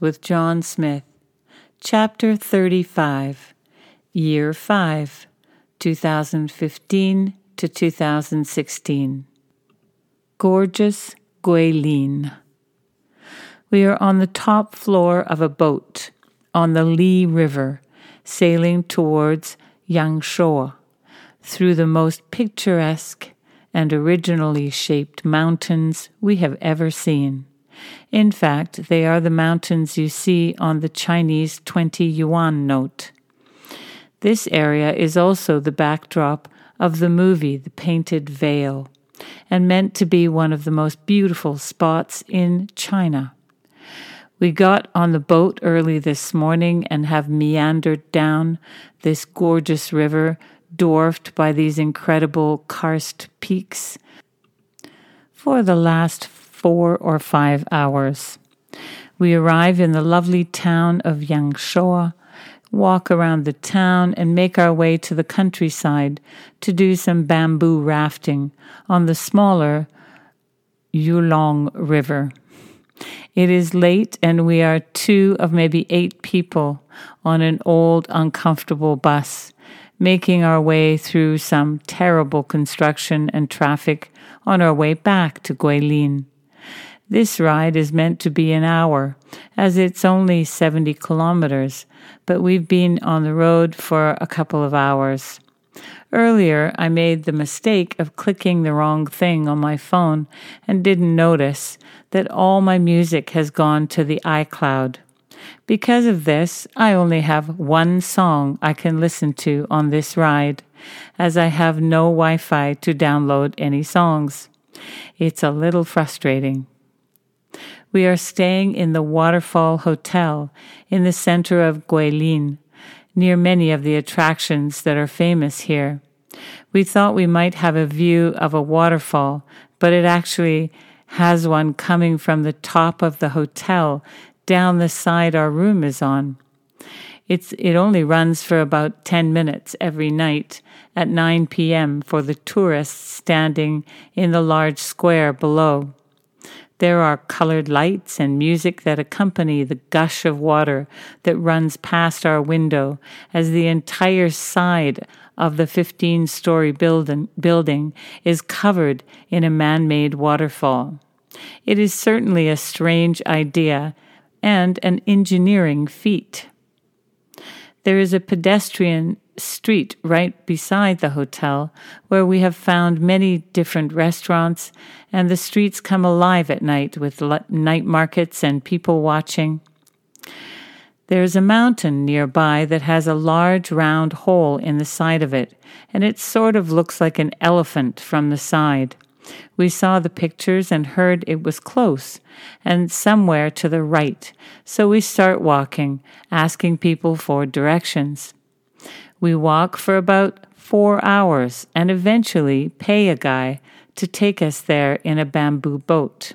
With John Smith, Chapter 35, Year 5, 2015 to 2016. Gorgeous Guilin. We are on the top floor of a boat on the Li River, sailing towards Yangshuo through the most picturesque and originally shaped mountains we have ever seen. In fact, they are the mountains you see on the Chinese 20 yuan note. This area is also the backdrop of the movie The Painted Veil and meant to be one of the most beautiful spots in China. We got on the boat early this morning and have meandered down this gorgeous river dwarfed by these incredible karst peaks for the last four or five hours. We arrive in the lovely town of Yangshuo, walk around the town, and make our way to the countryside to do some bamboo rafting on the smaller Yulong River. It is late, and we are two of maybe eight people on an old, uncomfortable bus, making our way through some terrible construction and traffic on our way back to Guilin. This ride is meant to be an hour, as it's only 70 kilometers, but we've been on the road for a couple of hours. Earlier, I made the mistake of clicking the wrong thing on my phone and didn't notice that all my music has gone to the iCloud. Because of this, I only have one song I can listen to on this ride, as I have no Wi Fi to download any songs. It's a little frustrating. We are staying in the Waterfall Hotel in the center of Guilin, near many of the attractions that are famous here. We thought we might have a view of a waterfall, but it actually has one coming from the top of the hotel down the side our room is on. It's, it only runs for about 10 minutes every night at 9 p.m. for the tourists standing in the large square below. There are colored lights and music that accompany the gush of water that runs past our window as the entire side of the 15 story building, building is covered in a man made waterfall. It is certainly a strange idea and an engineering feat. There is a pedestrian street right beside the hotel where we have found many different restaurants, and the streets come alive at night with night markets and people watching. There is a mountain nearby that has a large round hole in the side of it, and it sort of looks like an elephant from the side. We saw the pictures and heard it was close and somewhere to the right, so we start walking, asking people for directions. We walk for about four hours and eventually pay a guy to take us there in a bamboo boat.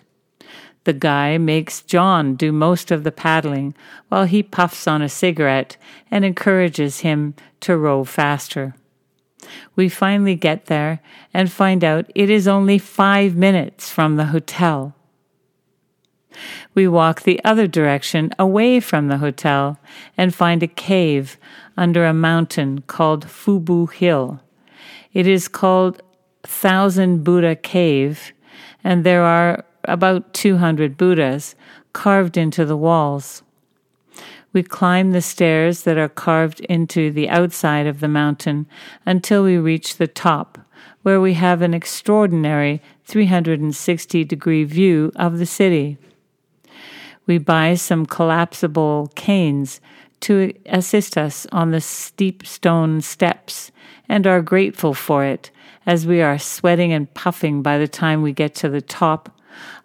The guy makes John do most of the paddling while he puffs on a cigarette and encourages him to row faster. We finally get there and find out it is only five minutes from the hotel. We walk the other direction away from the hotel and find a cave under a mountain called Fubo Hill. It is called Thousand Buddha Cave, and there are about 200 Buddhas carved into the walls. We climb the stairs that are carved into the outside of the mountain until we reach the top, where we have an extraordinary 360 degree view of the city. We buy some collapsible canes to assist us on the steep stone steps and are grateful for it as we are sweating and puffing by the time we get to the top,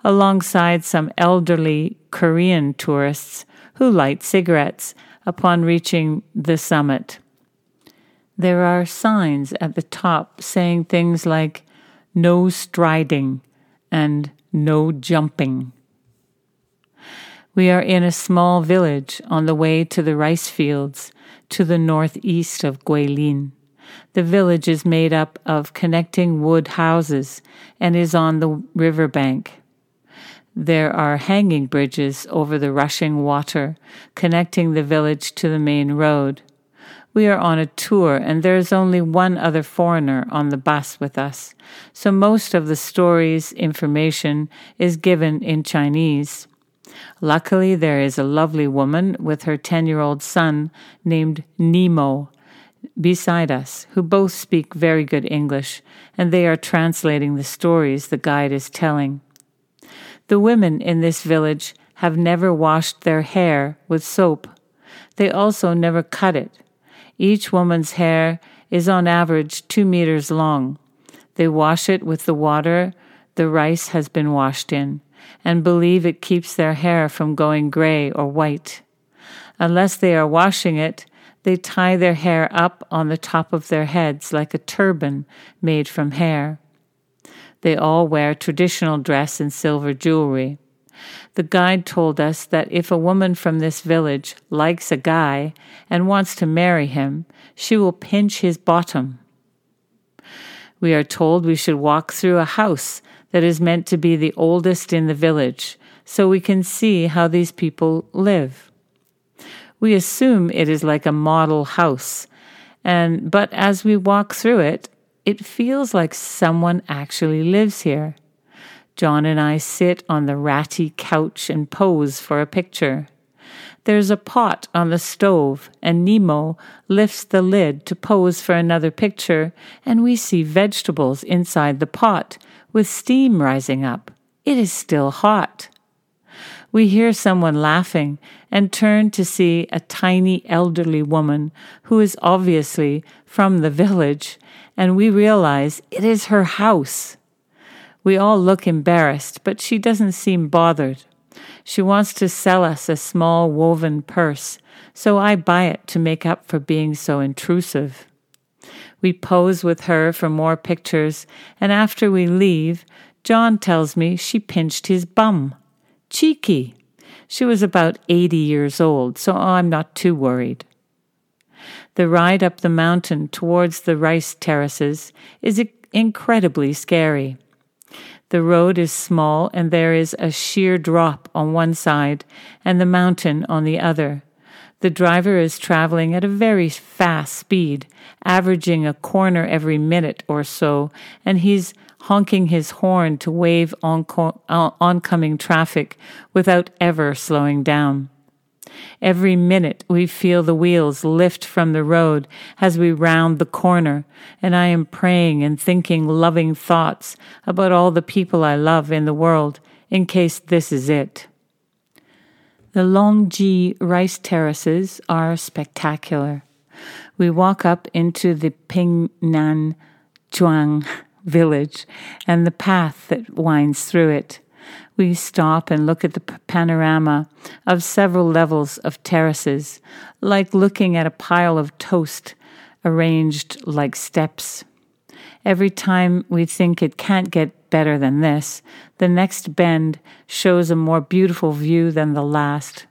alongside some elderly Korean tourists who light cigarettes upon reaching the summit. There are signs at the top saying things like no striding and no jumping. We are in a small village on the way to the rice fields to the northeast of Guilin. The village is made up of connecting wood houses and is on the river bank. There are hanging bridges over the rushing water, connecting the village to the main road. We are on a tour, and there is only one other foreigner on the bus with us, so most of the story's information is given in Chinese. Luckily, there is a lovely woman with her 10 year old son named Nemo beside us, who both speak very good English, and they are translating the stories the guide is telling. The women in this village have never washed their hair with soap. They also never cut it. Each woman's hair is on average two meters long. They wash it with the water the rice has been washed in and believe it keeps their hair from going gray or white. Unless they are washing it, they tie their hair up on the top of their heads like a turban made from hair. They all wear traditional dress and silver jewelry. The guide told us that if a woman from this village likes a guy and wants to marry him, she will pinch his bottom. We are told we should walk through a house that is meant to be the oldest in the village so we can see how these people live. We assume it is like a model house, and but as we walk through it, it feels like someone actually lives here. John and I sit on the ratty couch and pose for a picture. There's a pot on the stove, and Nemo lifts the lid to pose for another picture, and we see vegetables inside the pot with steam rising up. It is still hot. We hear someone laughing and turn to see a tiny elderly woman who is obviously from the village and we realize it is her house. We all look embarrassed, but she doesn't seem bothered. She wants to sell us a small woven purse, so I buy it to make up for being so intrusive. We pose with her for more pictures, and after we leave, John tells me she pinched his bum. Cheeky! She was about 80 years old, so I'm not too worried. The ride up the mountain towards the rice terraces is incredibly scary. The road is small and there is a sheer drop on one side and the mountain on the other. The driver is traveling at a very fast speed, averaging a corner every minute or so, and he's honking his horn to wave oncoming traffic without ever slowing down. Every minute we feel the wheels lift from the road as we round the corner, and I am praying and thinking loving thoughts about all the people I love in the world in case this is it. The Longji rice terraces are spectacular. We walk up into the Ping'an Zhuang village and the path that winds through it we stop and look at the panorama of several levels of terraces, like looking at a pile of toast arranged like steps. Every time we think it can't get better than this, the next bend shows a more beautiful view than the last.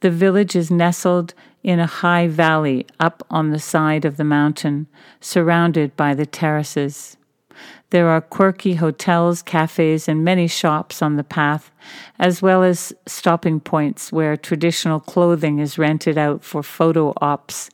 The village is nestled in a high valley up on the side of the mountain, surrounded by the terraces. There are quirky hotels, cafes, and many shops on the path, as well as stopping points where traditional clothing is rented out for photo ops.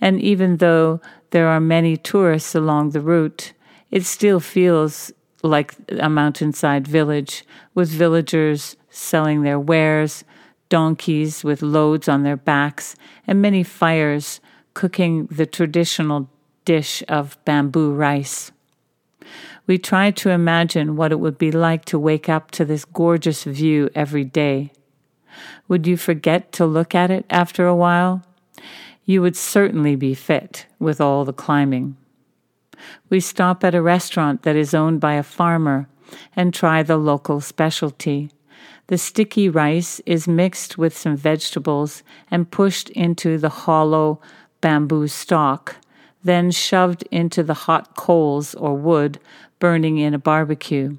And even though there are many tourists along the route, it still feels like a mountainside village with villagers selling their wares, donkeys with loads on their backs, and many fires cooking the traditional dish of bamboo rice. We try to imagine what it would be like to wake up to this gorgeous view every day. Would you forget to look at it after a while? You would certainly be fit with all the climbing. We stop at a restaurant that is owned by a farmer and try the local specialty. The sticky rice is mixed with some vegetables and pushed into the hollow bamboo stalk, then shoved into the hot coals or wood burning in a barbecue.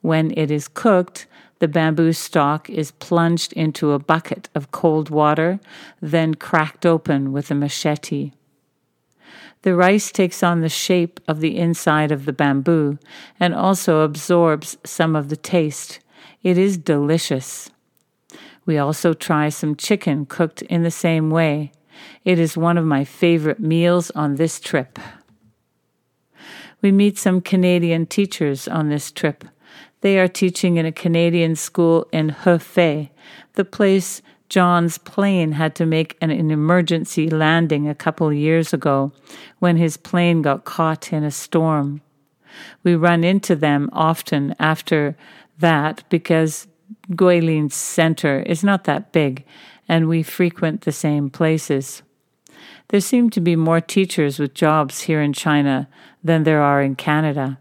When it is cooked, the bamboo stalk is plunged into a bucket of cold water, then cracked open with a machete. The rice takes on the shape of the inside of the bamboo and also absorbs some of the taste, It is delicious. We also try some chicken cooked in the same way. It is one of my favorite meals on this trip. We meet some Canadian teachers on this trip. They are teaching in a Canadian school in Hefei, the place John's plane had to make an, an emergency landing a couple years ago when his plane got caught in a storm. We run into them often after that because Guilin Center is not that big and we frequent the same places. There seem to be more teachers with jobs here in China than there are in Canada.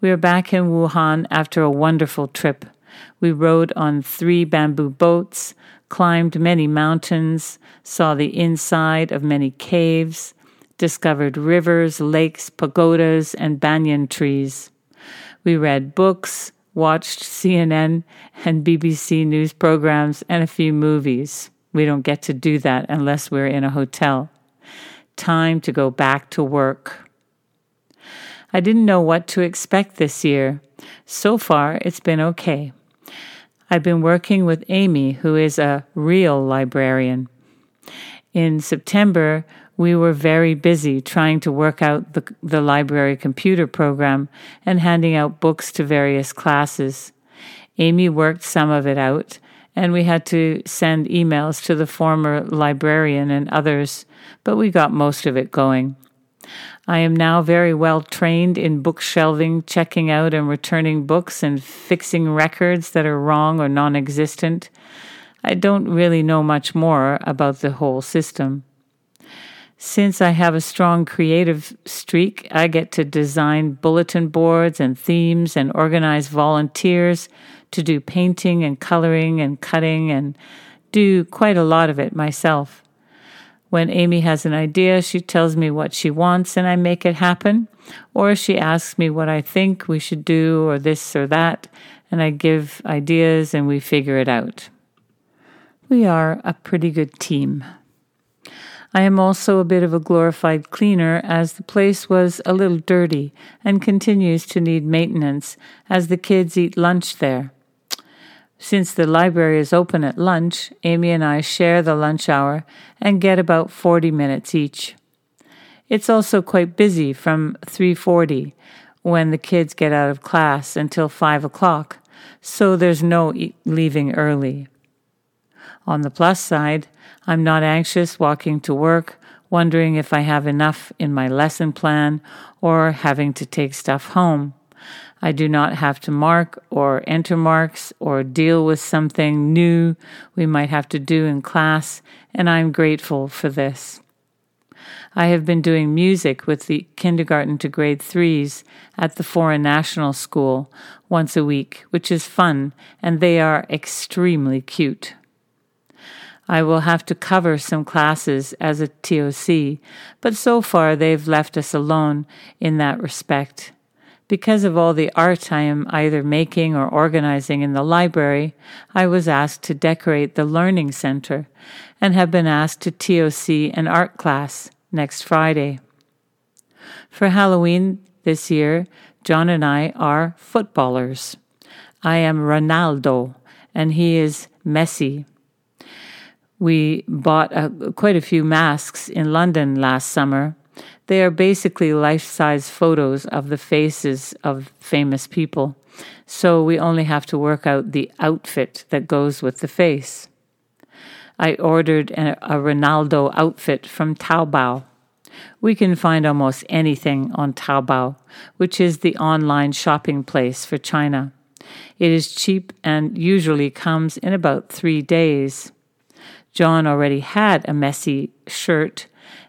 We are back in Wuhan after a wonderful trip. We rode on three bamboo boats, climbed many mountains, saw the inside of many caves, discovered rivers, lakes, pagodas, and banyan trees. We read books, watched CNN and BBC news programs, and a few movies. We don't get to do that unless we're in a hotel. Time to go back to work. I didn't know what to expect this year. So far, it's been okay. I've been working with Amy, who is a real librarian. In September, we were very busy trying to work out the, the library computer program and handing out books to various classes. Amy worked some of it out, and we had to send emails to the former librarian and others, but we got most of it going. I am now very well trained in book shelving, checking out and returning books, and fixing records that are wrong or non existent. I don't really know much more about the whole system. Since I have a strong creative streak, I get to design bulletin boards and themes and organize volunteers to do painting and coloring and cutting and do quite a lot of it myself. When Amy has an idea, she tells me what she wants and I make it happen, or she asks me what I think we should do or this or that, and I give ideas and we figure it out. We are a pretty good team. I am also a bit of a glorified cleaner, as the place was a little dirty and continues to need maintenance, as the kids eat lunch there. Since the library is open at lunch, Amy and I share the lunch hour and get about 40 minutes each. It's also quite busy from 3:40 when the kids get out of class until 5 o'clock, so there's no e- leaving early. On the plus side, I'm not anxious walking to work, wondering if I have enough in my lesson plan or having to take stuff home. I do not have to mark or enter marks or deal with something new we might have to do in class, and I'm grateful for this. I have been doing music with the kindergarten to grade threes at the Foreign National School once a week, which is fun, and they are extremely cute. I will have to cover some classes as a TOC, but so far they've left us alone in that respect. Because of all the art I am either making or organizing in the library, I was asked to decorate the Learning Center and have been asked to TOC an art class next Friday. For Halloween this year, John and I are footballers. I am Ronaldo and he is Messi. We bought a, quite a few masks in London last summer. They are basically life size photos of the faces of famous people, so we only have to work out the outfit that goes with the face. I ordered a, a Ronaldo outfit from Taobao. We can find almost anything on Taobao, which is the online shopping place for China. It is cheap and usually comes in about three days. John already had a Messi shirt,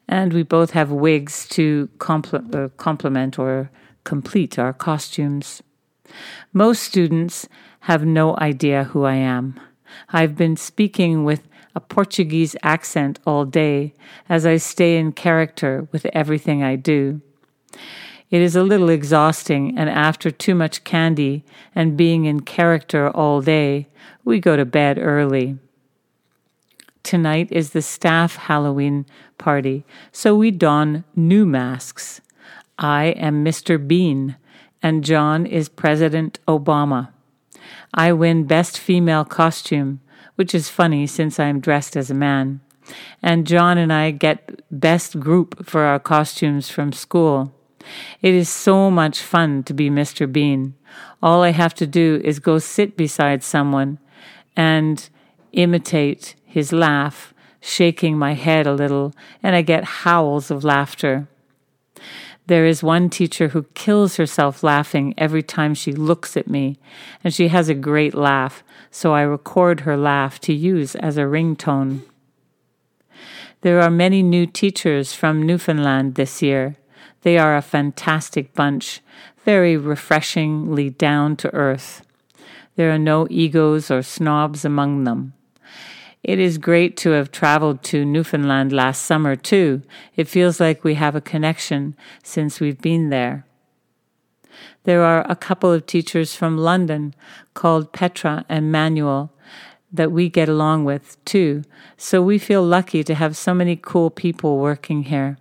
and we both have wigs to uh, complement or complete our costumes. Most students have no idea who I am. I've been speaking with a Portuguese accent all day as I stay in character with everything I do. It is a little exhausting, and after too much candy and being in character all day, we go to bed early tonight is the staff Halloween party, so we don new masks. I am Mr. Bean, and John is President Obama. I win Best Female Costume, which is funny since I am dressed as a man. And John and I get Best Group for our costumes from school. It is so much fun to be Mr. Bean. All I have to do is go sit beside someone and imitate his laugh, shaking my head a little, and I get howls of laughter. There is one teacher who kills herself laughing every time she looks at me, and she has a great laugh, so I record her laugh to use as a ringtone. There are many new teachers from Newfoundland this year. They are a fantastic bunch, very refreshingly down to earth. There are no egos or snobs among them. It is great to have traveled to Newfoundland last summer, too. It feels like we have a connection since we've been there. There are a couple of teachers from London called Petra and Manuel that we get along with, too, so we feel lucky to have so many cool people working here.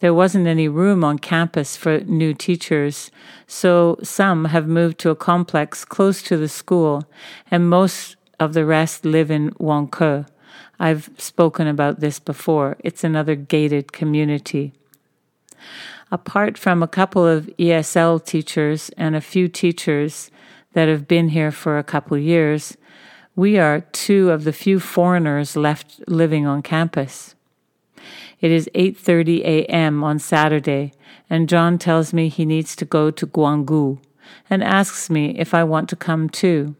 There wasn't any room on campus for new teachers, so some have moved to a complex close to the school, and most of the rest live in Wonke. I've spoken about this before. It's another gated community. Apart from a couple of ESL teachers and a few teachers that have been here for a couple years, we are two of the few foreigners left living on campus. It is 8:30 a.m. on Saturday, and John tells me he needs to go to Guanggu and asks me if I want to come too.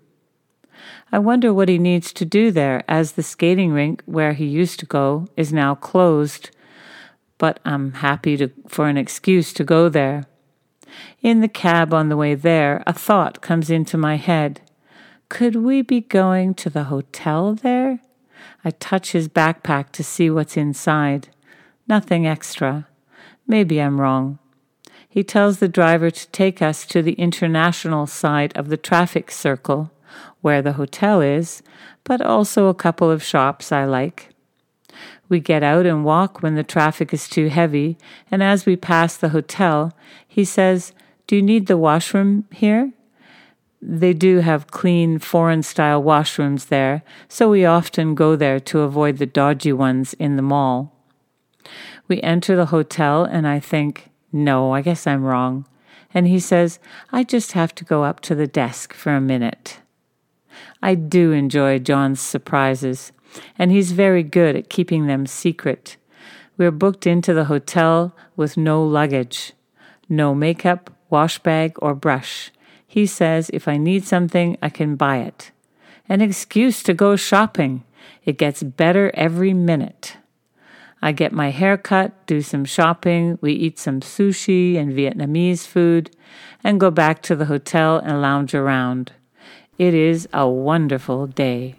I wonder what he needs to do there, as the skating rink where he used to go is now closed. But I'm happy to, for an excuse to go there. In the cab on the way there, a thought comes into my head. Could we be going to the hotel there? I touch his backpack to see what's inside. Nothing extra. Maybe I'm wrong. He tells the driver to take us to the international side of the traffic circle where the hotel is, but also a couple of shops I like. We get out and walk when the traffic is too heavy, and as we pass the hotel, he says, Do you need the washroom here? They do have clean foreign style washrooms there, so we often go there to avoid the dodgy ones in the mall. We enter the hotel, and I think, No, I guess I'm wrong. And he says, I just have to go up to the desk for a minute. I do enjoy John's surprises, and he's very good at keeping them secret. We're booked into the hotel with no luggage, no makeup, wash bag, or brush. He says if I need something, I can buy it. An excuse to go shopping. It gets better every minute. I get my hair cut, do some shopping, we eat some sushi and Vietnamese food, and go back to the hotel and lounge around. It is a wonderful day.